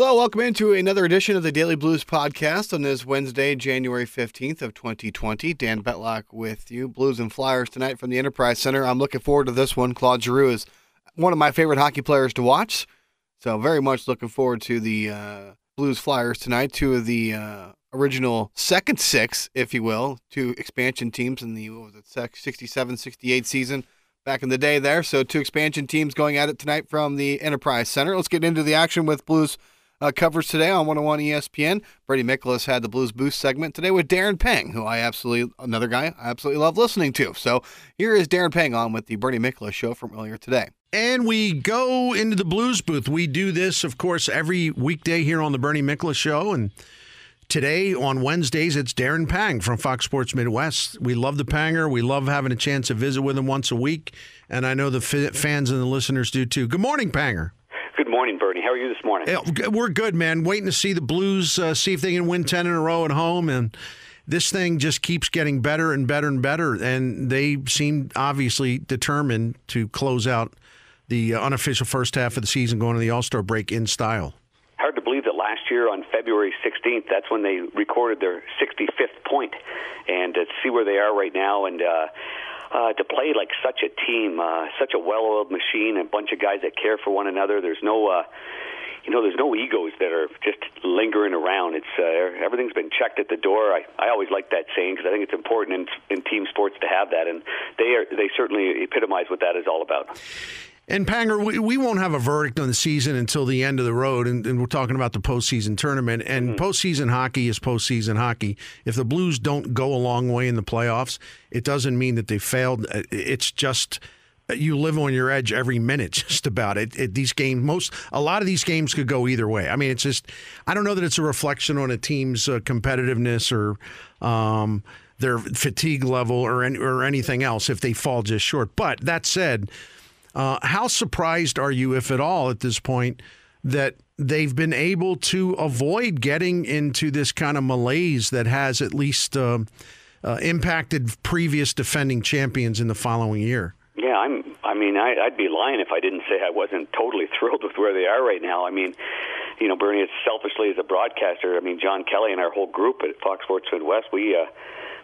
Hello, welcome into another edition of the Daily Blues podcast on this Wednesday, January 15th of 2020. Dan Betlock with you. Blues and Flyers tonight from the Enterprise Center. I'm looking forward to this one. Claude Giroux is one of my favorite hockey players to watch. So very much looking forward to the uh, Blues Flyers tonight. Two of the uh, original second six, if you will, two expansion teams in the, what was it, 67, 68 season back in the day there. So two expansion teams going at it tonight from the Enterprise Center. Let's get into the action with Blues uh, coverage today on 101 ESPN. Bernie Miklasz had the Blues Booth segment today with Darren Pang, who I absolutely, another guy I absolutely love listening to. So here is Darren Pang on with the Bernie Miklasz show from earlier today. And we go into the blues booth. We do this, of course, every weekday here on the Bernie Miklasz Show. And today on Wednesdays, it's Darren Pang from Fox Sports Midwest. We love the Panger. We love having a chance to visit with him once a week. And I know the f- fans and the listeners do too. Good morning, Panger. Good morning, Bernie. How are you this morning? We're good, man. Waiting to see the Blues, uh, see if they can win 10 in a row at home. And this thing just keeps getting better and better and better. And they seem obviously determined to close out the uh, unofficial first half of the season going to the All Star break in style. Hard to believe that last year on February 16th, that's when they recorded their 65th point, and to see where they are right now, and uh, uh, to play like such a team, uh, such a well-oiled machine, a bunch of guys that care for one another. There's no. Uh, you know, there's no egos that are just lingering around. It's uh, everything's been checked at the door. I, I always like that saying because I think it's important in, in team sports to have that, and they are they certainly epitomize what that is all about. And Panger, we, we won't have a verdict on the season until the end of the road, and, and we're talking about the postseason tournament. And mm-hmm. postseason hockey is postseason hockey. If the Blues don't go a long way in the playoffs, it doesn't mean that they failed. It's just you live on your edge every minute, just about it. it. These games, most a lot of these games could go either way. I mean, it's just I don't know that it's a reflection on a team's uh, competitiveness or. Um, their fatigue level or any, or anything else if they fall just short. But that said, uh, how surprised are you, if at all, at this point, that they've been able to avoid getting into this kind of malaise that has at least uh, uh, impacted previous defending champions in the following year? Yeah, I'm. I mean, I, I'd be lying if I didn't say I wasn't totally thrilled with where they are right now. I mean, you know, Bernie, as selfishly as a broadcaster. I mean, John Kelly and our whole group at Fox Sports Midwest, we. Uh,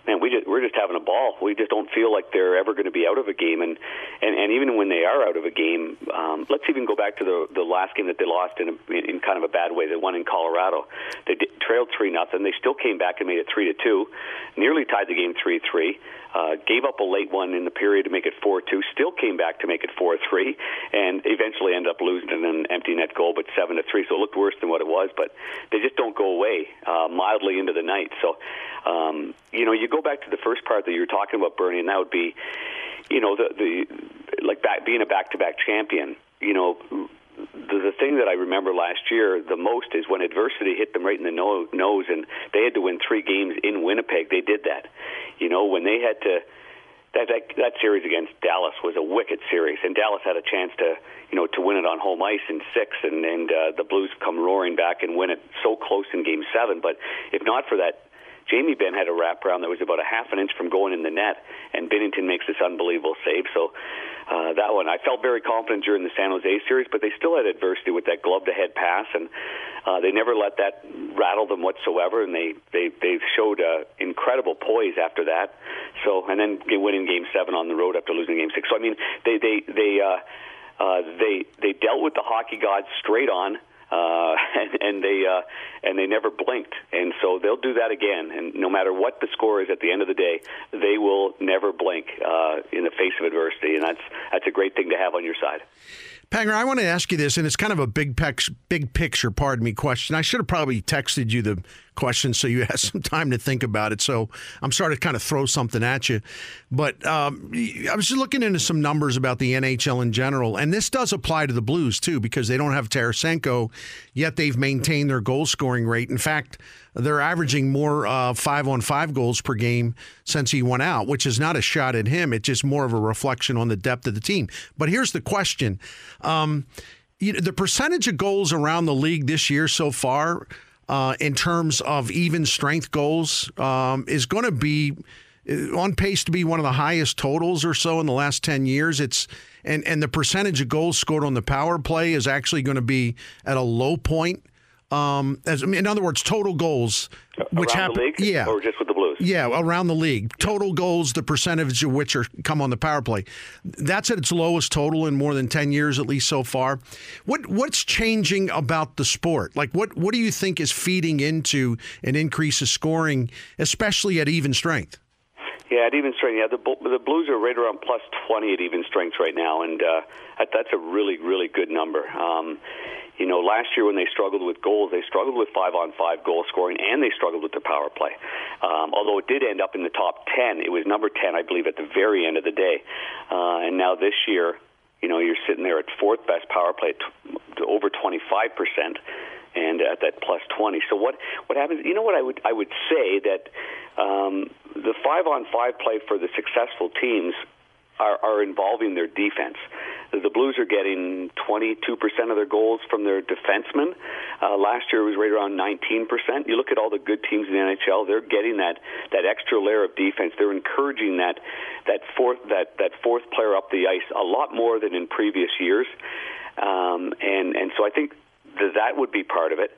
man, we just, we're just having a ball. We just don't feel like they're ever going to be out of a game, and and, and even when they are out of a game, um, let's even go back to the the last game that they lost in a, in kind of a bad way. They won in Colorado. They did, trailed three nothing. They still came back and made it three to two, nearly tied the game three three. Uh, gave up a late one in the period to make it 4 2, still came back to make it 4 3, and eventually ended up losing an empty net goal, but 7 to 3. So it looked worse than what it was, but they just don't go away uh, mildly into the night. So, um, you know, you go back to the first part that you were talking about, Bernie, and that would be, you know, the, the like back, being a back to back champion. You know, the, the thing that I remember last year the most is when adversity hit them right in the no, nose, and they had to win three games in Winnipeg. They did that. You know, when they had to. That, that that series against Dallas was a wicked series, and Dallas had a chance to, you know, to win it on home ice in six, and and uh, the Blues come roaring back and win it so close in Game Seven. But if not for that Jamie Benn had a wraparound that was about a half an inch from going in the net, and Binnington makes this unbelievable save. So uh, that one, I felt very confident during the San Jose series, but they still had adversity with that glove to head pass, and uh, they never let that rattle them whatsoever, and they they they showed uh, incredible poise after that. So and then they winning Game Seven on the road after losing Game Six. So I mean, they they they. Uh, uh, they they dealt with the hockey gods straight on uh, and, and they uh, and they never blinked. And so they'll do that again. And no matter what the score is at the end of the day, they will never blink uh, in the face of adversity. And that's that's a great thing to have on your side. Panger, I want to ask you this, and it's kind of a big, big picture, pardon me, question. I should have probably texted you the question so you had some time to think about it. So I'm sorry to kind of throw something at you. But um, I was just looking into some numbers about the NHL in general, and this does apply to the Blues too, because they don't have Tarasenko, yet they've maintained their goal scoring rate. In fact, they're averaging more uh, five on five goals per game since he went out, which is not a shot at him. It's just more of a reflection on the depth of the team. But here's the question. Um, you know, the percentage of goals around the league this year so far, uh, in terms of even strength goals, um, is going to be uh, on pace to be one of the highest totals or so in the last 10 years. It's and and the percentage of goals scored on the power play is actually going to be at a low point Um, as I mean, in other words, total goals, which Around happen, yeah, or just with the Blues. yeah, around the league. Total goals, the percentage of which are come on the power play. That's at its lowest total in more than ten years, at least so far. What what's changing about the sport? Like what what do you think is feeding into an increase of scoring, especially at even strength? Yeah, at even strength. Yeah, the the Blues are right around plus twenty at even strength right now, and uh, that, that's a really really good number. Um, you know, last year when they struggled with goals, they struggled with five on five goal scoring, and they struggled with the power play. Um, although it did end up in the top ten, it was number ten, I believe, at the very end of the day. Uh, and now this year, you know, you're sitting there at fourth best power play, to over twenty five percent and at that plus 20. So what what happens? You know what I would I would say that um, the five on five play for the successful teams are, are involving their defense. The Blues are getting 22% of their goals from their defensemen. Uh, last year it was right around 19%. You look at all the good teams in the NHL; they're getting that that extra layer of defense. They're encouraging that that fourth that that fourth player up the ice a lot more than in previous years. Um, and and so I think that would be part of it.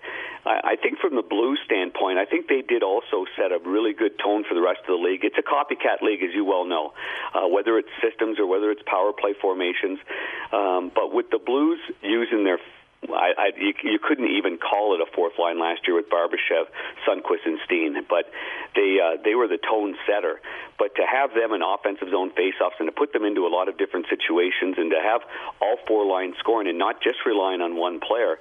I think from the Blues standpoint, I think they did also set a really good tone for the rest of the league. It's a copycat league, as you well know, uh, whether it's systems or whether it's power play formations. Um, but with the Blues using their I, I, you, you couldn't even call it a fourth line last year with Barbashev, Sundqvist, and Steen, but they uh, they were the tone setter. But to have them in offensive zone faceoffs and to put them into a lot of different situations and to have all four lines scoring and not just relying on one player,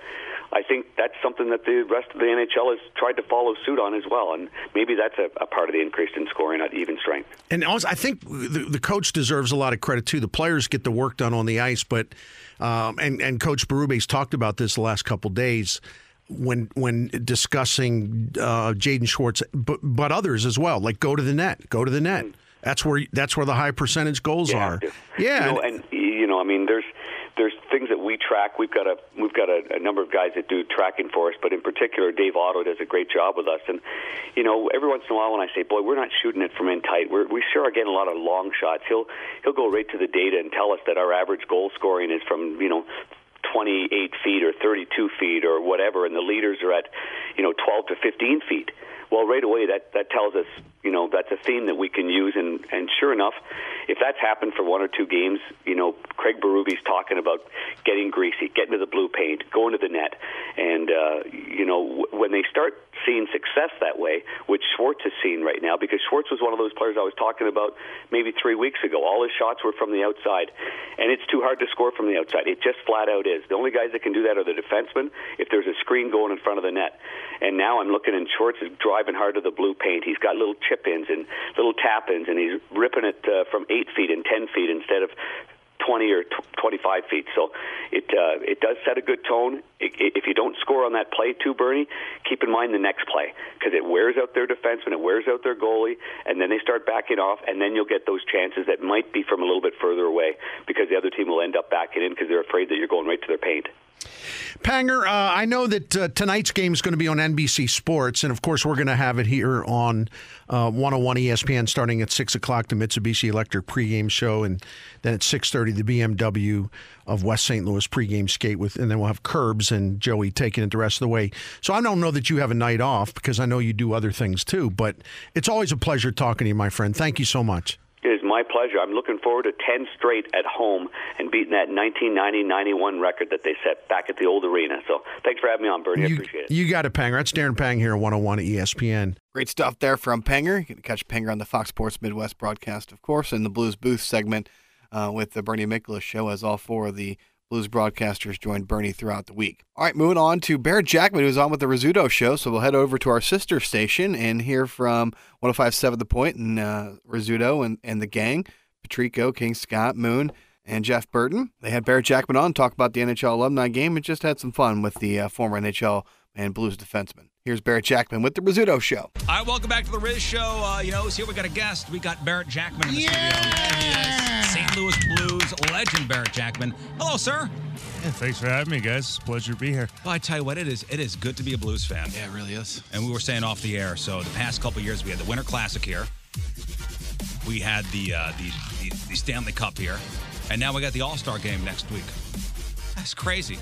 I think that's something that the rest of the NHL has tried to follow suit on as well. And maybe that's a, a part of the increase in scoring at even strength. And also, I think the, the coach deserves a lot of credit too. The players get the work done on the ice, but um, and and Coach Berube's talked about this the last couple days when when discussing uh, Jaden Schwartz, but, but others as well. Like go to the net, go to the net. That's where that's where the high percentage goals yeah, are. Yeah, you know, and you know, I mean, there's there's things that we track. We've got a we've got a, a number of guys that do tracking for us, but in particular, Dave Otto does a great job with us. And you know, every once in a while, when I say, "Boy, we're not shooting it from in tight," we're, we sure are getting a lot of long shots. He'll he'll go right to the data and tell us that our average goal scoring is from you know 28 feet or 32 feet or whatever, and the leaders are at, you know, 12 to 15 feet. Well, right away, that, that tells us, you know, that's a theme that we can use. And, and sure enough, if that's happened for one or two games, you know, Craig Berube's talking about getting greasy, getting to the blue paint, going to the net. And, uh, you know, w- when they start seeing success that way, which Schwartz is seeing right now, because Schwartz was one of those players I was talking about maybe three weeks ago. All his shots were from the outside, and it's too hard to score from the outside. It just flat out is. The only guys that can do that are the defensemen if there's a screen going in front of the net. And now I'm looking, and Schwartz is driving hard to the blue paint. He's got little chip ins and little tap ins, and he's ripping it uh, from eight feet and ten feet instead of 20 or 25 feet. So it uh, it does set a good tone. if you don't score on that play too, Bernie, keep in mind the next play because it wears out their defenseman, it wears out their goalie, and then they start backing off, and then you'll get those chances that might be from a little bit further away because the other team will end up backing in because they're afraid that you're going right to their paint. Panger, uh, I know that uh, tonight's game is going to be on NBC Sports, and of course, we're going to have it here on uh, 101 ESPN starting at 6 o'clock, the Mitsubishi Electric pregame show, and then at 6.30, the BMW of West St. Louis pregame skate, with, and then we'll have Curbs and Joey taking it the rest of the way. So I don't know that you have a night off because I know you do other things too, but it's always a pleasure talking to you, my friend. Thank you so much. It is my pleasure. I'm looking forward to 10 straight at home and beating that 1990-91 record that they set back at the old arena. So thanks for having me on, Bernie. You, I appreciate it. You got it, Panger. That's Darren Pang here at 101 ESPN. Great stuff there from Panger. You can catch Panger on the Fox Sports Midwest broadcast, of course, in the Blues Booth segment uh, with the Bernie Miklasz show, as all four of the Blues broadcasters joined Bernie throughout the week. All right, moving on to Barret Jackman, who's on with the Rizzuto show. So we'll head over to our sister station and hear from 1057 The Point and uh, Rizzuto and, and the gang, Patrico, King Scott, Moon, and Jeff Burton. They had Barret Jackman on talk about the NHL alumni game and just had some fun with the uh, former NHL and Blues defenseman. Here's Barret Jackman with the Rizzuto Show. All right, welcome back to the Riz Show. Uh, you know, here we got a guest. We got Barret Jackman in the yeah! studio. St. Louis Blues legend Barret Jackman. Hello, sir. Yeah, thanks for having me, guys. It's a Pleasure to be here. Well, I tell you what, it is it is good to be a Blues fan. Yeah, it really is. And we were saying off the air. So the past couple years, we had the Winter Classic here. We had the, uh, the, the the Stanley Cup here, and now we got the All Star game next week. That's crazy.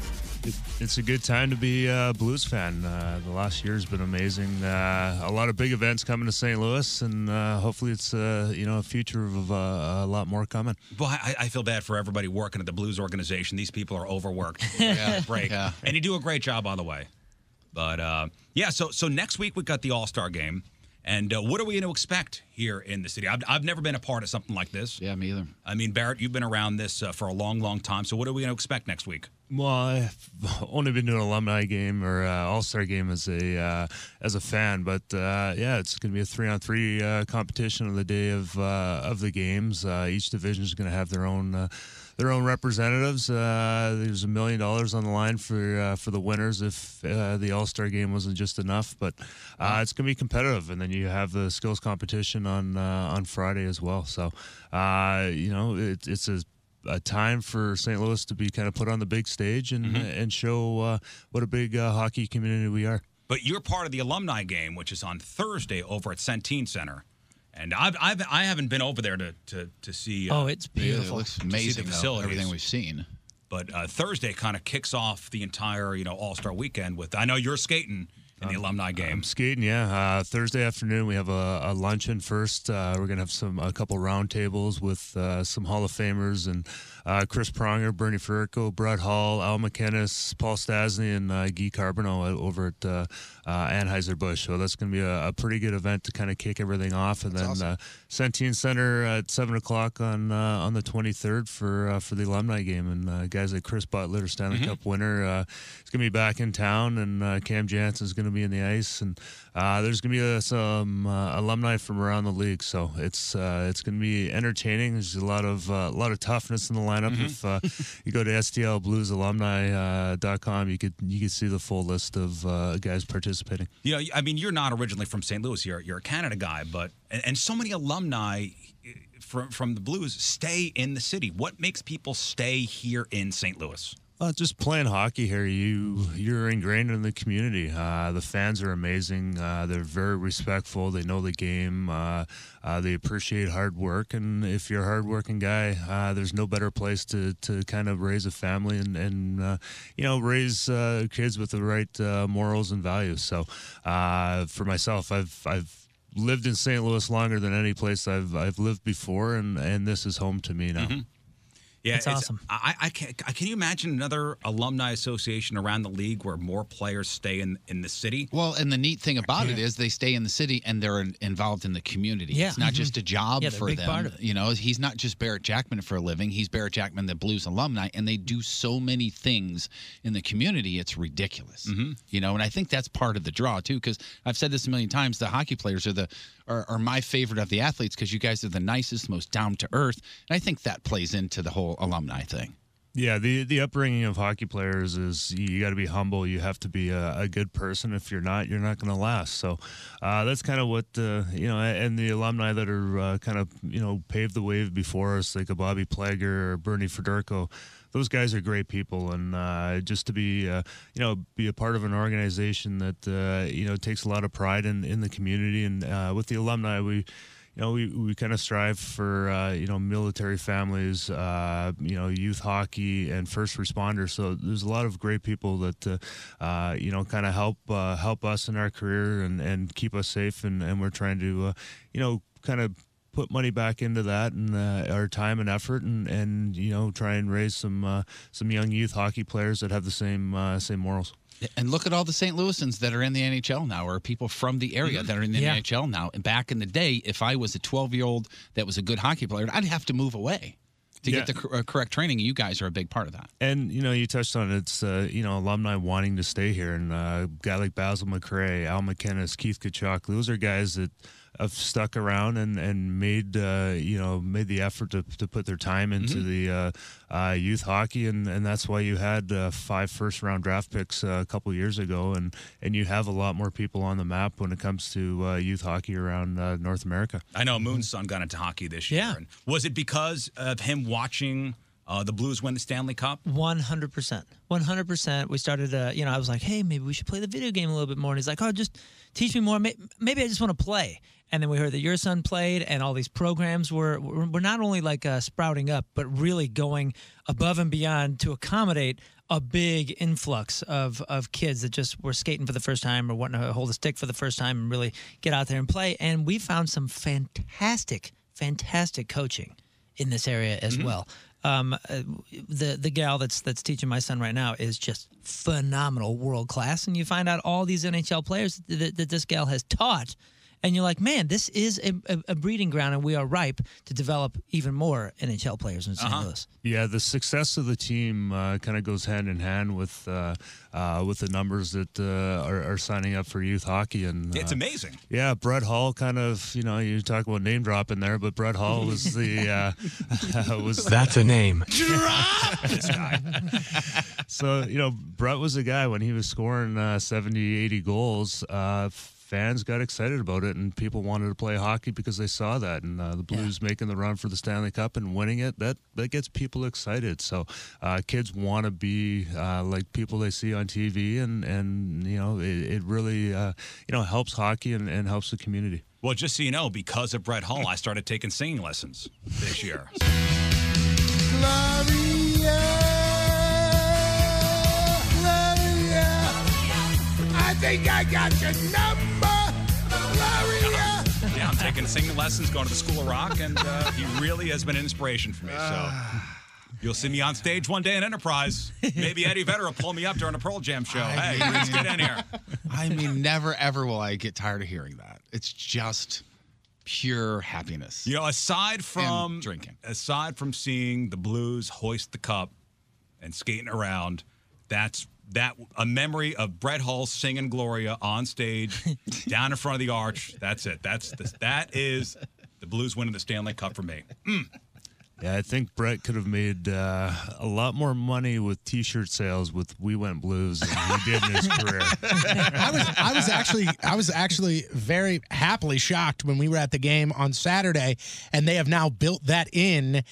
It, it's a good time to be a Blues fan. Uh, the last year has been amazing. Uh, a lot of big events coming to St. Louis, and uh, hopefully it's uh, you know a future of uh, a lot more coming. Well, I, I feel bad for everybody working at the Blues organization. These people are overworked. yeah, break, Yeah. and you do a great job, by the way. But uh, yeah, so so next week we've got the All Star game, and uh, what are we going to expect here in the city? I've, I've never been a part of something like this. Yeah, me either. I mean, Barret, you've been around this uh, for a long, long time. So what are we going to expect next week? Well, I've only been to an alumni game or uh, All Star game as a uh, as a fan, but uh, yeah, it's going to be a three on three uh, competition on the day of uh, of the games. Uh, each division is going to have their own. Uh, their own representatives. Uh, there's a million dollars on the line for uh, for the winners if uh, the All Star game wasn't just enough. But uh, it's going to be competitive, and then you have the skills competition on uh, on Friday as well. So uh, you know it, it's a a time for St. Louis to be kind of put on the big stage and and show uh, what a big uh, hockey community we are. But you're part of the alumni game, which is on Thursday over at Centene Center. And I've, I've I haven't been over there to to, to see. Uh, Oh, it's Yeah, it beautiful. looks see the amazing. though, everything we've seen. But uh, Thursday kind of kicks off the entire you know All Star weekend with. I know you're skating in the alumni game. I'm skating, yeah. Uh, Thursday afternoon we have a, a luncheon first. Uh, we're gonna have some a couple roundtables with uh, some Hall of Famers and uh, Chris Pronger, Bernie Federko, Brett Hull, Al MacInnis, Paul Stastny, and uh, Guy Carbonneau over at uh, uh, Anheuser Busch. So that's gonna be a, a pretty good event to kind of kick everything off, and then uh, Centene Center at seven o'clock on uh, on the 23rd for uh, for the alumni game, and uh, guys like Chris Butler, Stanley Cup winner, uh, is gonna be back in town, and uh, Cam is gonna be in the ice, and uh, there's gonna be uh, some uh, alumni from around the league. So it's uh, it's gonna be entertaining. There's a lot of uh, a lot of toughness in the lineup. If uh, you go to STLBluesAlumni.com, you could you could see the full list of uh, guys participating. Know, I mean, you're not originally from St. Louis. You're you're a Canada guy, but and, and so many alumni eh, from from the Blues stay in the city. What makes people stay here in St. Louis? Uh, just playing hockey here, you you're ingrained in the community. Uh, the fans are amazing. Uh, they're very respectful. They know the game. Uh, uh, they appreciate hard work, and if you're a hardworking guy, uh, there's no better place to, to kind of raise a family and and you know raise kids with the right morals and values. So for myself, I've I've lived in St. Louis longer than any place I've I've lived before, and and this is home to me now. Mm-hmm. Yeah, That's it's- awesome. I, I can I- can you imagine another alumni association around the league where more players stay in in the city? Well, and the neat thing about it is they stay in the city and they're in, involved in the community. Yeah. It's not Mhm. just a job Yeah, they're a for big them. part of it. You know, he's not just Barret Jackman for a living. He's Barret Jackman, the Blues alumni, and they do so many things in the community. It's ridiculous. Mm-hmm. You know, and I think that's part of the draw too. Because I've said this a million times: the hockey players are the are, are my favorite of the athletes because you guys are the nicest, most down to earth, and I think that plays into the whole alumni thing. Yeah, the the upbringing of hockey players is you got to be humble. You have to be a, a good person. If you're not, you're not going to last. So uh, that's kind of what uh, you know. And the alumni that are uh, kind of you know paved the way before us, like a Bobby Plager or Bernie Federko. Those guys are great people, and uh, just to be uh, you know be a part of an organization that uh, you know takes a lot of pride in in the community. And uh, with the alumni, we you know, we, we kind of strive for, uh, you know, military families, uh, you know, youth hockey and first responders. So there's a lot of great people that, uh, uh, you know, kind of help, help us in our career and, and keep us safe. And, and we're trying to, you know, kind of put money back into that and uh, our time and effort and, and, you know, try and raise some, uh, some young youth hockey players that have the same, uh, same morals. And look at all the St. Louisans that are in the NHL now, or people from the area that are in the Yeah. NHL now. And back in the day, if I was a 12 year old that was a good hockey player, I'd have to move away to Yeah. get the cor- uh, correct training. You guys are a big part of that. And you know, you touched on it, it's uh, you know alumni wanting to stay here, and uh, a guy like Basil McRae, Al MacInnis, Keith Tkachuk, those are guys that have stuck around and and made uh, you know made the effort to, to put their time into the uh, uh, youth hockey, and, and that's why you had uh, five first round draft picks uh, a couple years ago, and and you have a lot more people on the map when it comes to uh, youth hockey around uh, North America. I know Moon's son got into hockey this year. Yeah. And was it because of him watching uh, the Blues win the Stanley Cup? One hundred percent, one hundred percent. We started. Uh, you know, I was like, "Hey, maybe we should play the video game a little bit more." And he's like, "Oh, just teach me more. Maybe I just want to play." And then we heard that your son played, and all these programs were were, not only like uh, sprouting up, but really going above and beyond to accommodate a big influx of of kids that just were skating for the first time or wanting to hold a stick for the first time and really get out there and play. And we found some fantastic, fantastic coaching in this area as well. Um, uh, the the gal that's that's teaching my son right now is just phenomenal, world class, and you find out all these NHL players that, that this gal has taught, and you're like, man, this is a, a, a breeding ground, and we are ripe to develop even more NHL players in St. Louis. Yeah, the success of the team uh, kind of goes hand in hand with uh, uh, with the numbers that uh, are, are signing up for youth hockey, and It's uh, amazing. Yeah, Brett Hull kind of, you know, you talk about name dropping there, but Brett Hull was the uh, was That's a name. so you know Brett was a guy when he was scoring uh, 70, 80 goals. Uh, fans got excited about it, and people wanted to play hockey because they saw that. And uh, the Blues making the run for the Stanley Cup and winning it that that gets people excited. So uh, kids want to be uh, like people they see on TV, and and you know it, it really uh, you know helps hockey and, and helps the community. Well, just so you know, because of Brett Hull, I started taking singing lessons this year. I think I got your number, Gloria. Yeah, I'm taking singing lessons, going to the School of Rock, and uh, he really has been an inspiration for me. So you'll see me on stage one day in Enterprise. Maybe Eddie Vedder will pull me up during a Pearl Jam show. Hey, let's get in here. I mean, never ever will I get tired of hearing that. It's just pure happiness. You know, aside from And drinking. aside from seeing the Blues hoist the cup and skating around, that's that a memory of Brett Hull singing Gloria on stage down in front of the arch. That's it. That's the, that is the Blues winning the Stanley Cup for me. Yeah, I think Brett could have made uh, a lot more money with T-shirt sales with "We Went Blues" than he did in his career. I was I was actually I was actually very happily shocked when we were at the game on Saturday, and they have now built that in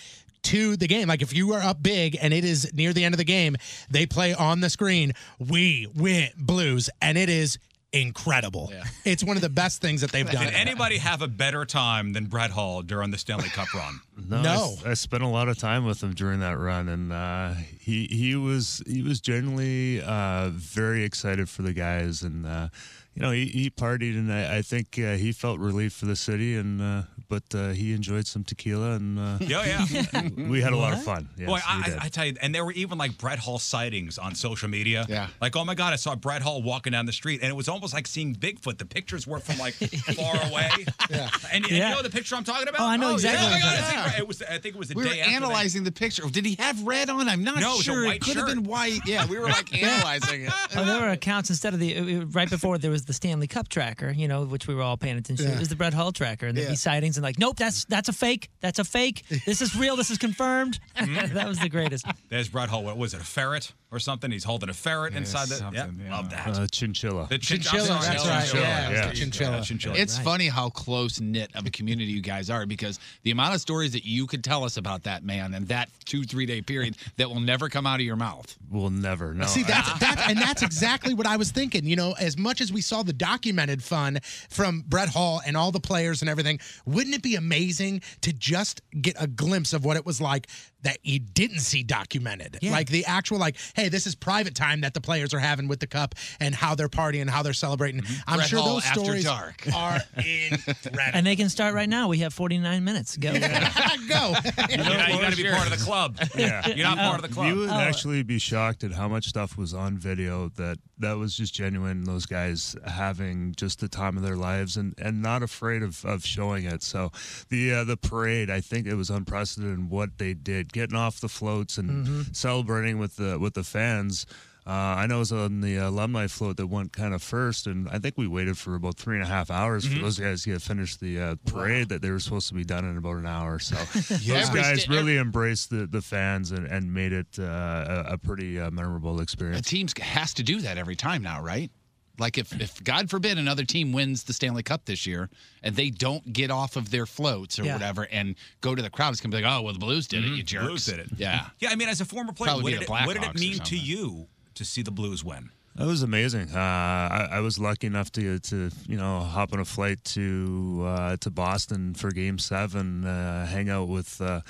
to the game. Like if you are up big and it is near the end of the game, they play on the screen. We went Blues, and it is incredible. It's one of the best things that they've done. Did anybody have a better time than Brett Hull during the Stanley Cup run? No, I No. s- I, spent a lot of time with him during that run, and uh, he he was he was genuinely uh, very excited for the guys, and uh, you know he, he partied, and I, I think uh, he felt relief for the city, and uh, but uh, he enjoyed some tequila, and uh, Yeah, yeah. we had a lot of fun. Yes, Boy, I. I, I tell you, and there were even like Brett Hull sightings on social media. Yeah. Like, oh my God, I saw Brett Hull walking down the street, and it was almost like seeing Bigfoot. The pictures were from like far away. Yeah. And, and Yeah. you know the picture I'm talking about? Oh, I know exactly Oh my God, you're I think it was. I think it was the we were day after that. analyzing the picture. Did he have red on? I'm not No, it was a sure. white it could have been white. Yeah, we were like analyzing it. Oh, there were accounts instead of the right before there was the Stanley Cup tracker, you know, which we were all paying attention to. It was the Brett Hull tracker, and there'd be sightings and like, nope, that's that's a fake, that's a fake. This is real. This is confirmed. that was the greatest. There's Brett Hull. What was it? A ferret or something? He's holding a ferret inside the. Yeah, something, yeah. love that. uh, chinchilla. the chin- Chinchilla, I'm that's right. Chinchilla, Yeah, it yeah. the chinchilla. Yeah, chinchilla. It's funny how close knit of a community you guys are because the amount of stories that you could tell us about that man and that two three day period that will never come out of your mouth. We'll never know. See, that's that's and that's exactly what I was thinking. You know, as much as we saw the documented fun from Brett Hull and all the players and everything, wouldn't it be amazing to just get a glimpse of what it was like that you didn't see documented? Yeah. Like the actual, like, hey, this is private time that the players are having with the cup and how they're partying, how they're celebrating. Mm-hmm. I'm Brett sure Hall those stories dark. are incredible. And they can start right now. We have 49 minutes. Go. Go. you got to be part of the club. Yeah. You're not part of the club. You would oh. actually be shocked at how much stuff was on video that that was just genuine. Those guys having just the time of their lives and, and not afraid of, of showing it. So the uh, the parade, I think it was unprecedented what they did, getting off the floats and celebrating with the with the fans. Uh, I know it was on the alumni float that went kind of first, and I think we waited for about three and a half hours for those guys to get finished the uh, parade that they were supposed to be done in about an hour. So those guys really embraced the, the fans and, and made it uh, a, a pretty uh, memorable experience. The team has to do that every time now, right? Like if, if God forbid another team wins the Stanley Cup this year and they don't get off of their floats or Yeah. whatever and go to the crowd, it's gonna be like, oh well, the Blues did it, you jerks. Blues did it. Yeah. Yeah, I mean, as a former player, Probably what be did, the it, what did Blackhawks it or mean to something. you to see the Blues win? That was amazing. Uh, I, I was lucky enough to to you know hop on a flight to uh, to Boston for Game Seven, uh, hang out with uh,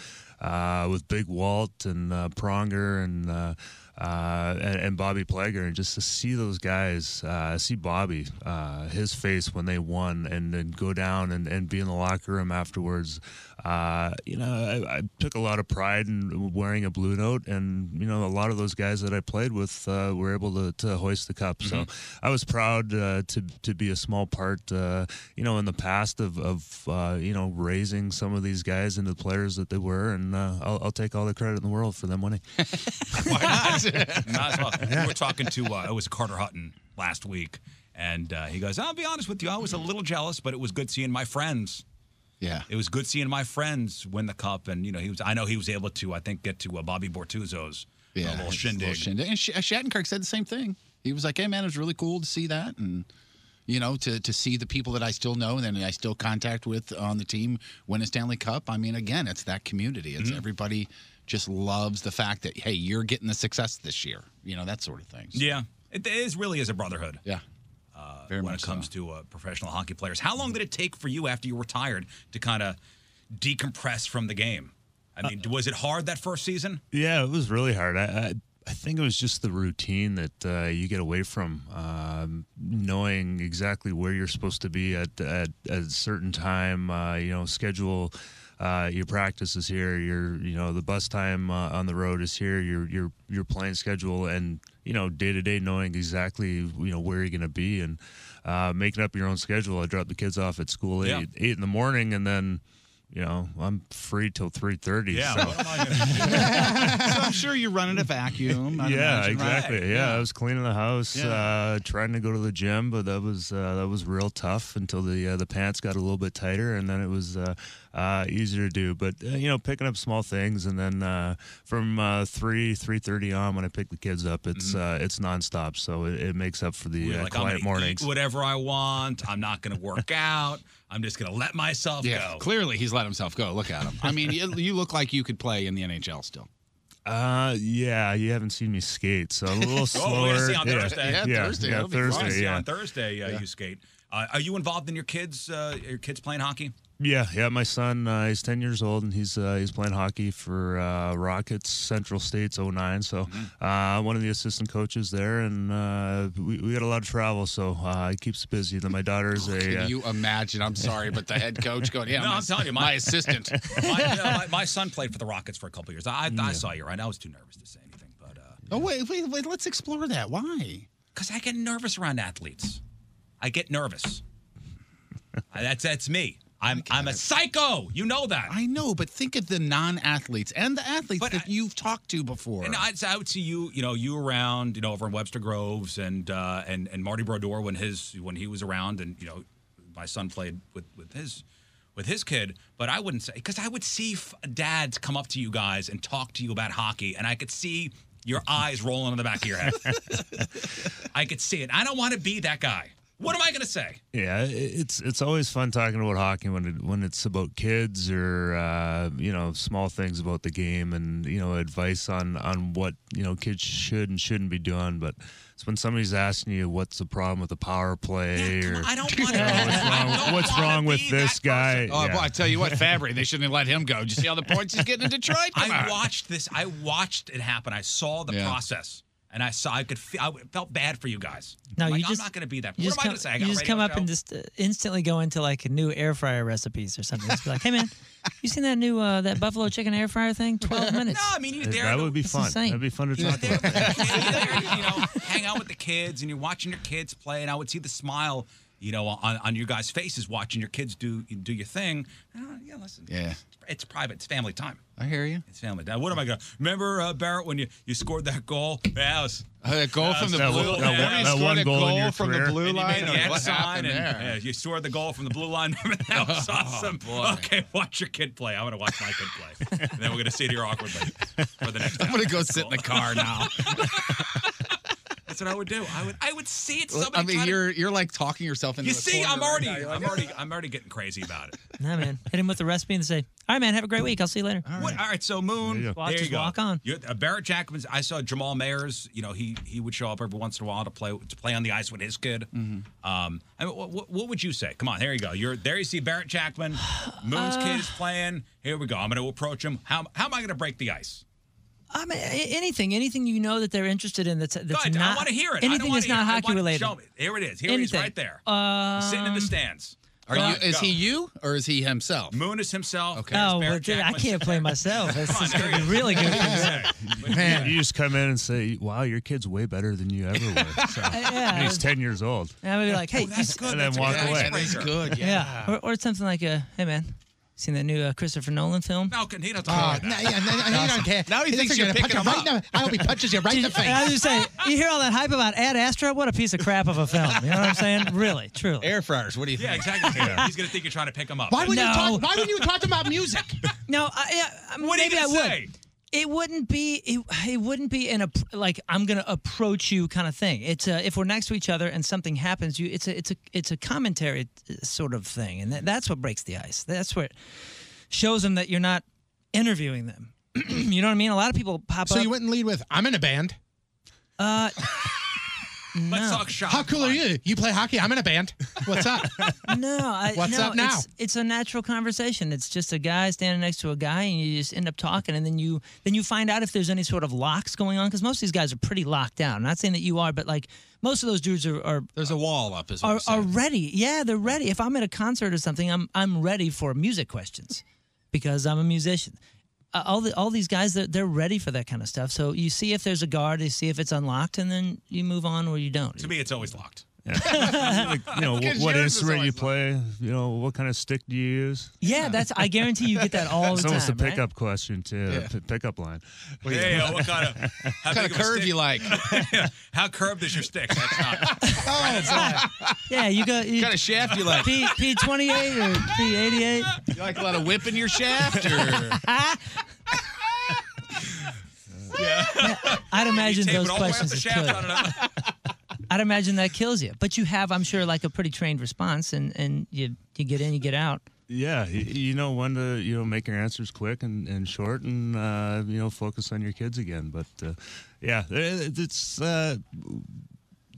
uh, with Big Walt and uh, Pronger and. Uh, uh, and, and Bobby Plager, and just to see those guys, uh, see Bobby, uh, his face when they won, and then go down and, and be in the locker room afterwards. Uh, you know, I, I took a lot of pride in wearing a blue note, and you know, a lot of those guys that I played with uh, were able to, to hoist the cup. So I was proud uh, to to be a small part, uh, you know, in the past of of uh, you know raising some of these guys into the players that they were, and uh, I'll, I'll take all the credit in the world for them winning. Why not? Might as well. We were talking to uh, it was Carter Hutton last week, and uh, he goes, "I'll be honest with you, I was a little jealous, but it was good seeing my friends. Yeah. It was good seeing my friends win the cup, and you know, he was. I know he was able to, I think, get to uh, Bobby Bortuzzo's Yeah, uh, little shindig. little shindig. And Sh- Shattenkirk said the same thing. He was like, "Hey, man, it was really cool to see that, and you know, to to see the people that I still know and I still contact with on the team win a Stanley Cup. I mean, again, it's that community. It's Mhm. everybody just loves the fact that hey, you're getting the success this year. You know, that sort of thing. Yeah, it is really is a brotherhood. Yeah. Uh, when it comes to uh, professional hockey players, how long did it take for you after you retired to kind of decompress from the game? I mean, was it hard that first season? Yeah, it was really hard. I, I, I think it was just the routine that uh, you get away from, um, knowing exactly where you're supposed to be at at, at a certain time. Uh, you know, schedule. Uh, your practice is here. Your you know the bus time uh, on the road is here. Your your your playing schedule and you know day to day knowing exactly you know where you're going to be and uh, making up your own schedule. I drop the kids off at school at Yeah. eight, eight in the morning and then. You know, I'm free till three thirty. Yeah, so. so. I'm sure you're running a vacuum. I'd yeah, imagine, right? exactly. Yeah. I was cleaning the house, Yeah. uh, trying to go to the gym, but that was uh, that was real tough until the uh, the pants got a little bit tighter, and then it was uh, easier to do. But uh, you know, picking up small things, and then uh, from uh, three three thirty on, when I pick the kids up, it's uh, it's nonstop, so it, it makes up for the uh, like, I'm quiet mornings. eat whatever I want. I'm not going to work out. I'm just going to let myself Yeah, go. clearly he's let himself go. Look at him. I mean, you, you look like you could play in the NHL still. Uh, yeah, you haven't seen me skate, so I'm a little Oh, slower. we're gonna see on yeah. Thursday. Yeah, yeah, Thursday, yeah, that'll be fun. We're gonna Thursday, see yeah. on Thursday uh, Yeah. you skate. Uh, are you involved in your kids? Uh, your kids playing hockey? Yeah, yeah. My son, uh, he's ten years old, and he's uh, he's playing hockey for uh, Rockets Central States 09. So, Mm-hmm. uh, one of the assistant coaches there, and uh, we, we got a lot of travel, so uh, he keeps busy. Then my daughter's a. Can uh, you imagine? I'm sorry, but the head coach going, yeah, No, my, I'm telling you, my- my assistant. my, uh, my, my son played for the Rockets for a couple years. I, I, I saw you, right? I was too nervous to say anything, but oh wait, wait, wait. Let's explore that. Why? because I get nervous around athletes, I get nervous. That's that's me. I'm I'm a psycho. You know that. I know, but think of the non-athletes and the athletes But that I- you've talked to before. And I, I would see you, you know, you around, you know, over in Webster Groves and uh, and and Marty Brodeur when his when he was around, and you know, my son played with with his with his kid. But I wouldn't say because I would see f- dads come up to you guys and talk to you about hockey, and I could see your eyes rolling in the back of your head. I could see it. I don't want to be that guy. What am I going to say? Yeah, it's it's always fun talking about hockey when it, when it's about kids or uh, you know small things about the game and you know advice on on what you know kids should and shouldn't be doing. But it's when somebody's asking you what's the problem with the power play Come or on, I don't want to. what's wrong, what's wrong with this guy. oh, Yeah. boy, I tell you what, Fabbri, they shouldn't have let him go. Did you see all the points he's getting in Detroit? Come I on. watched this. I watched it happen. I saw the Yeah. process, and I saw. I could. Feel, I felt bad for you guys. No, like, you just I'm not going to be that. You What just am I come, going to say? I you got a just come up show? and just uh, instantly go into like new air fryer recipes or something. Just be like, hey man, you seen that new uh, that buffalo chicken air fryer thing? Twelve minutes. No, I mean you there. that would be fun. insane. That'd be fun to talk there, about. you're there, you know, hang out with the kids, and you're watching your kids play, and I would see the smile, you know, on, on your guys' faces watching your kids do do your thing. Uh, yeah, listen. Yeah. It's private. It's family time. I hear you. It's family time. What am I going to remember, uh, Barret, when you, you scored that goal? Yeah, was, Uh, that goal from the that blue. Remember one- that one goal your from the blue you line. the what happened and there? yeah, you scored the goal from the blue line. that was awesome. boy. Okay, watch your kid play. I'm going to watch my kid play. and then we're going to sit here awkwardly for the next. I'm gonna go sit in the car now. That's what I would do. I would. I would see it. Somebody I mean, try you're you're like talking yourself into You a see, I'm already, now. You're like, I'm already, I'm already getting crazy about it. Nah, man. Hit him with the recipe and say, all right, man, have a great week. I'll see you later. What? All right, so Moon, There you go. Watch, there you go. walk on. You, uh, Barret Jackman's. I saw Jamal Mayers. You know, he he would show up every once in a while to play to play on the ice with his kid. Mm-hmm. Um, I mean, what, what, what would you say? Come on, there you go. You're there. You see Barret Jackman. Moon's Uh, kid is playing. Here we go. I'm going to approach him. How how am I going to break the ice? I mean, anything, anything you know that they're interested in. That's that's Good. not. I want to hear it. Anything that's hear not it. I hockey want- related. Show me. Here it is. Here it is, Anything. right there. Um, Sitting in the stands. Are you? Go. Is he you or is he himself? Moon is himself. Okay. Oh, Barret but I can't play myself. This Come is going to be really good. go. Man, you just come in and say, "Wow, your kid's way better than you ever were." So, yeah. he's ten years old. And I would be like, hey, Oh, that's good. And then That's a walk good away. icebreaker. That's good. Yeah. yeah, or, or something like a, hey man, seen that new uh, Christopher Nolan film? No, can he not Oh, talk no, about yeah, no, no, he don't care. Now he thinks thinks you're gonna punch picking him him right up. in the- I hope he punches you right in the And I face. was just say, you hear all that hype about Ad Astra? What a piece of crap of a film. You know what I'm saying? Really, truly. Air fryers. What do you think? Yeah, think? exactly. He's going to think you're trying to pick him up. Why would you No. talk? Why would you talk about music? No, I, yeah, What are you maybe I gonna would. say? It wouldn't be. It, it wouldn't be an like I'm gonna approach you kind of thing. It's a, if we're next to each other and something happens, you it's a it's a it's a commentary uh, sort of thing, and that, that's what breaks the ice. That's what shows them that you're not interviewing them. you know what I mean? A lot of people pop So up. you wouldn't lead with, "I'm in a band." uh, Let's talk shop. How cool are you? You play hockey. I'm in a band. What's up? No, I, What's no, up now? It's, it's a natural conversation. It's just a guy standing next to a guy, and you just end up talking, and then you then you find out if there's any sort of locks going on because most of these guys are pretty locked down. I'm not saying that you are, but like most of those dudes are are There's a wall up. Is what are, you're saying. are ready. Yeah, they're ready. If I'm at a concert or something, I'm I'm ready for music questions because I'm a musician. Uh, all the all these guys they're, they're ready for that kind of stuff. So you see if there's a guard, you see if it's unlocked, and then you move on or you don't. To me, it's always locked. like, you know, what, what yours is instrument you always play. You know, what kind of stick do you use? Yeah, that's. I guarantee you get that all the time. It's almost time. a right? pickup question too. Yeah. P- pickup line. Hey, uh, what kind of how What kind of curve stick- you like? How curved is your stick? That's not. Oh, Yeah, you got you, What kind of shaft you like? P P twenty eight or P eighty eight. You like a lot of whip in your shaft, or I'd imagine Tape those it all the way up questions the would shaft. kill I'd imagine that kills you. But you have, I'm sure, like a pretty trained response, and and you you get in, you get out. Yeah, you, know when to you know make your answers quick and, and short, and uh, you know focus on your kids again. But uh, yeah, it- it's uh,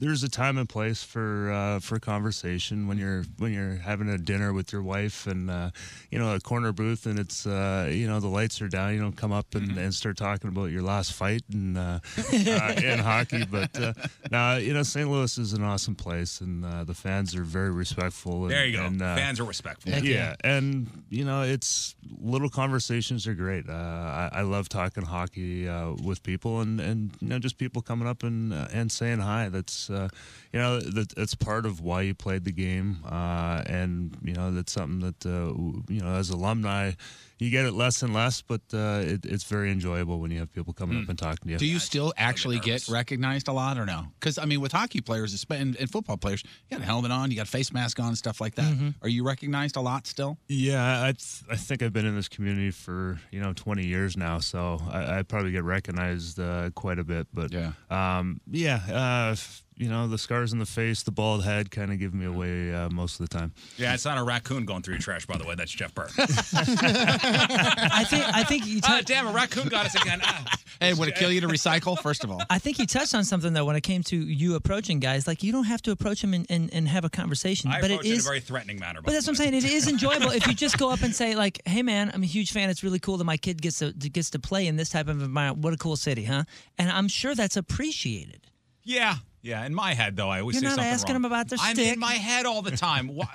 there's a time and place for uh, for conversation when you're when you're having a dinner with your wife and uh, you know a corner booth and it's uh, you know the lights are down. You don't come up and, and start talking about your last fight and uh, uh, in hockey. But uh, now you know St. Louis is an awesome place and uh, the fans are very respectful. And, There you go. And, uh, Fans are respectful. Heck yeah. and you know, it's little conversations are great. Uh, I, I love talking hockey uh, with people, and, and you know, just people coming up and uh, and saying hi. That's uh, you know, that, that's part of why you played the game, uh, and you know, that's something that uh, you know, as alumni, you get it less and less, but uh, it, it's very enjoyable when you have people coming up and talking to you. do you still actually get recognized a lot, or no? Because I mean, with hockey players espe- and, and football players, you got a helmet on, you got a face mask on, stuff like that. Are you recognized a lot still? Yeah, I th- I think I've been in this community for you know 20 years now, so I, I probably get recognized uh, quite a bit. But Yeah. um, yeah, uh, f- you know the scars in the face, the bald head, kind of give me away uh, most of the time. Yeah, it's not a raccoon going through your trash, by the way. That's Jeff Burr. I think I think you ah, tou- damn, a raccoon got us again. Ah. Hey, would it kill you to recycle? First of all, I think you touched on something though when it came to you approaching guys. Like you don't have to approach them and, and, and have a conversation, I but approach it it in a very threatening manner. But that's what I'm saying. It is enjoyable if you just go up and say like, "Hey, man, I'm a huge fan. It's really cool that my kid gets to gets to play in this type of environment. What a cool city, huh?" And I'm sure that's appreciated. Yeah, yeah. In my head, though, I always You're say not something asking wrong. them about their I'm stick. in my head all the time. Why-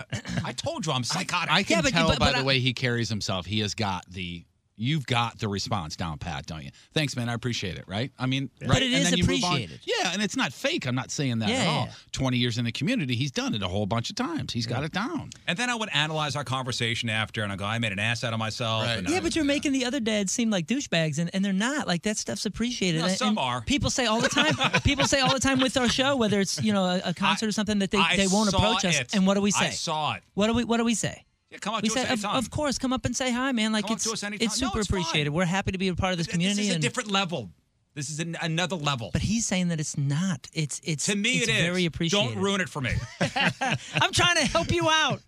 I told you I'm psychotic. I can Yeah, but- tell but- by but the I- way he carries himself. He has got the. You've got the response down pat, don't you? Thanks, man. I appreciate it. Right? I mean, right? But it and is then you move on. appreciated. Yeah, and it's not fake. I'm not saying that Yeah, at all. yeah. Twenty years in the community, he's done it a whole bunch of times. He's got it down. and then I would analyze our conversation after, and I go, I made an ass out of myself. Right. And Yeah, I- but you're making the other dads seem like douchebags, and, and they're not. Like that stuff's appreciated. No, And- some and are. People say all the time. people say all the time with our show, whether it's you know a, a concert or something, that they, I they won't saw approach us. it. And what do we say? I saw it. What do we What do we say? Yeah, come up We to say, us of, anytime. of course, come up and say hi, man. Like Come up it's to us anytime. it's No, super it's fine. appreciated. We're happy to be a part of this community. This community. is a different level. This is an, another level. but he's saying that it's not. It's it's to me, it's it is. very appreciated. Don't ruin it for me. I'm trying to help you out.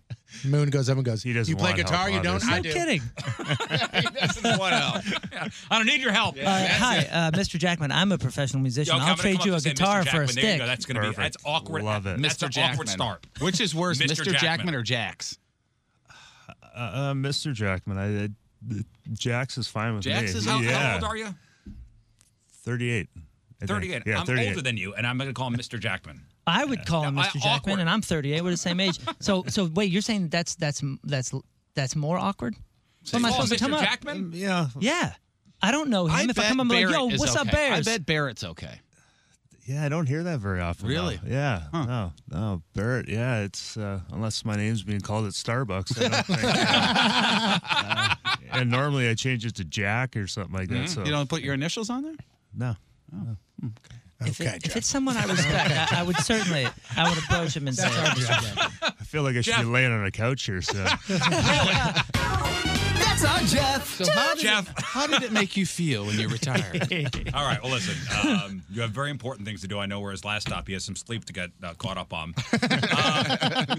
Moon goes up and goes. He doesn't You play want help, guitar? You don't? obviously. I No do. kidding. I don't need your help. Uh, hi, uh, Mr. Jackman. I'm a professional musician. Okay, I'm I'll trade you a guitar for a Jackman. There you stick. go. That's going to be that's awkward. Love it. That's Mr. an Jackman. awkward start. Which is worse, Mr. Mr. Jackman. Jackman or Jax? Uh, uh, Mr. Jackman, I, I Jax is fine with Jax me. is How, yeah. how old are you? 38. I 38. Yeah, I'm 38. older than you, and I'm going to call him Mr. Jackman. I would call him I- Mr. Jackman, awkward. and I'm 38. We're the same age. So, so wait, you're saying that's that's that's that's more awkward? What am I supposed to Mr. come up? Jackman? Yeah. Yeah, I don't know him. I if I come up, I'm like, Barret yo, is what's up. Bears? I bet Barret's okay. Yeah, I don't hear that very often. though. Really? Yeah. No, no, Barret. Yeah, it's uh, unless my name's being called at Starbucks. I don't think, uh, and normally I change it to Jack or something like that. So You don't put your initials on there? no. If, Okay, it, if it's someone I respect, I, I would certainly, I would approach him and say, I feel like I should Jeff. be laying on a couch here. So That's our Jeff. So how did, Jeff. It, how did it make you feel when you retired? All right. Well, listen. Um, you have very important things to do. I know where his last stop. He has some sleep to get uh, caught up on.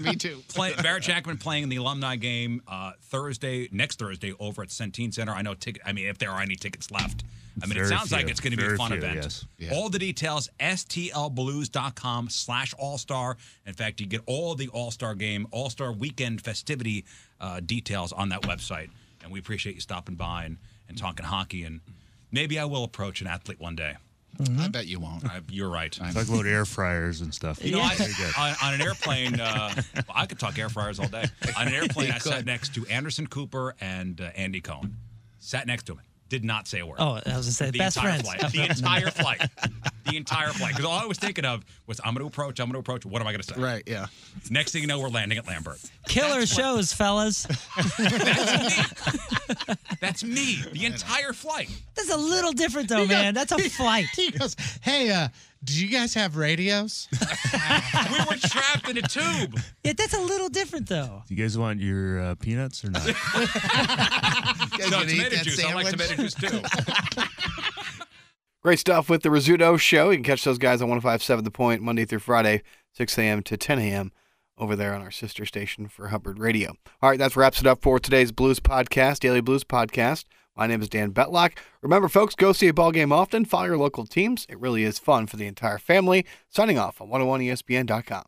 Me too. Play, Barret Jackman playing in the alumni game uh, Thursday, next Thursday, over at Centene Center. I know ticket. I mean, if there are any tickets left. I mean, it Very sounds like it's going to be a fun few, event. yes. Yeah. All the details, stlblues.com slash all-star. In fact, you get all the all-star game, all-star weekend festivity uh, details on that website. And we appreciate you stopping by and, and talking hockey. And maybe I will approach an athlete one day. I bet you won't. I, you're right. talk about air fryers and stuff. You know, I, Very good. on, on an airplane, uh, well, I could talk air fryers all day. On an airplane, I sat next to Anderson Cooper and uh, Andy Cohen. Sat next to him. Did not say a word. "Oh, I was gonna say the best entire friends." flight. The entire flight. The entire flight. Because all I was thinking of was, I'm going to approach. I'm going to approach. What am I going to say? Right, yeah. Next thing you know, we're landing at Lambert. Killer shows, fellas. That's me. The entire flight. That's a little different though, man. That's a flight. He goes, "Hey, uh, do you guys have radios?" We were trapped in a tube. Yeah, that's a little different though. Do you guys want your uh, peanuts or not? No, tomato juice. I like tomato juice too. Great stuff with the Rizzuto Show. You can catch those guys on 1057 The Point Monday through Friday, 6 a.m. to 10 a.m. over there on our sister station for Hubbard Radio. All right, that wraps it up for today's Blues Podcast, Daily Blues Podcast. My name is Dan Betlock. Remember, folks, go see a ball game often. Follow your local teams. It really is fun for the entire family. Signing off on 101ESPN.com.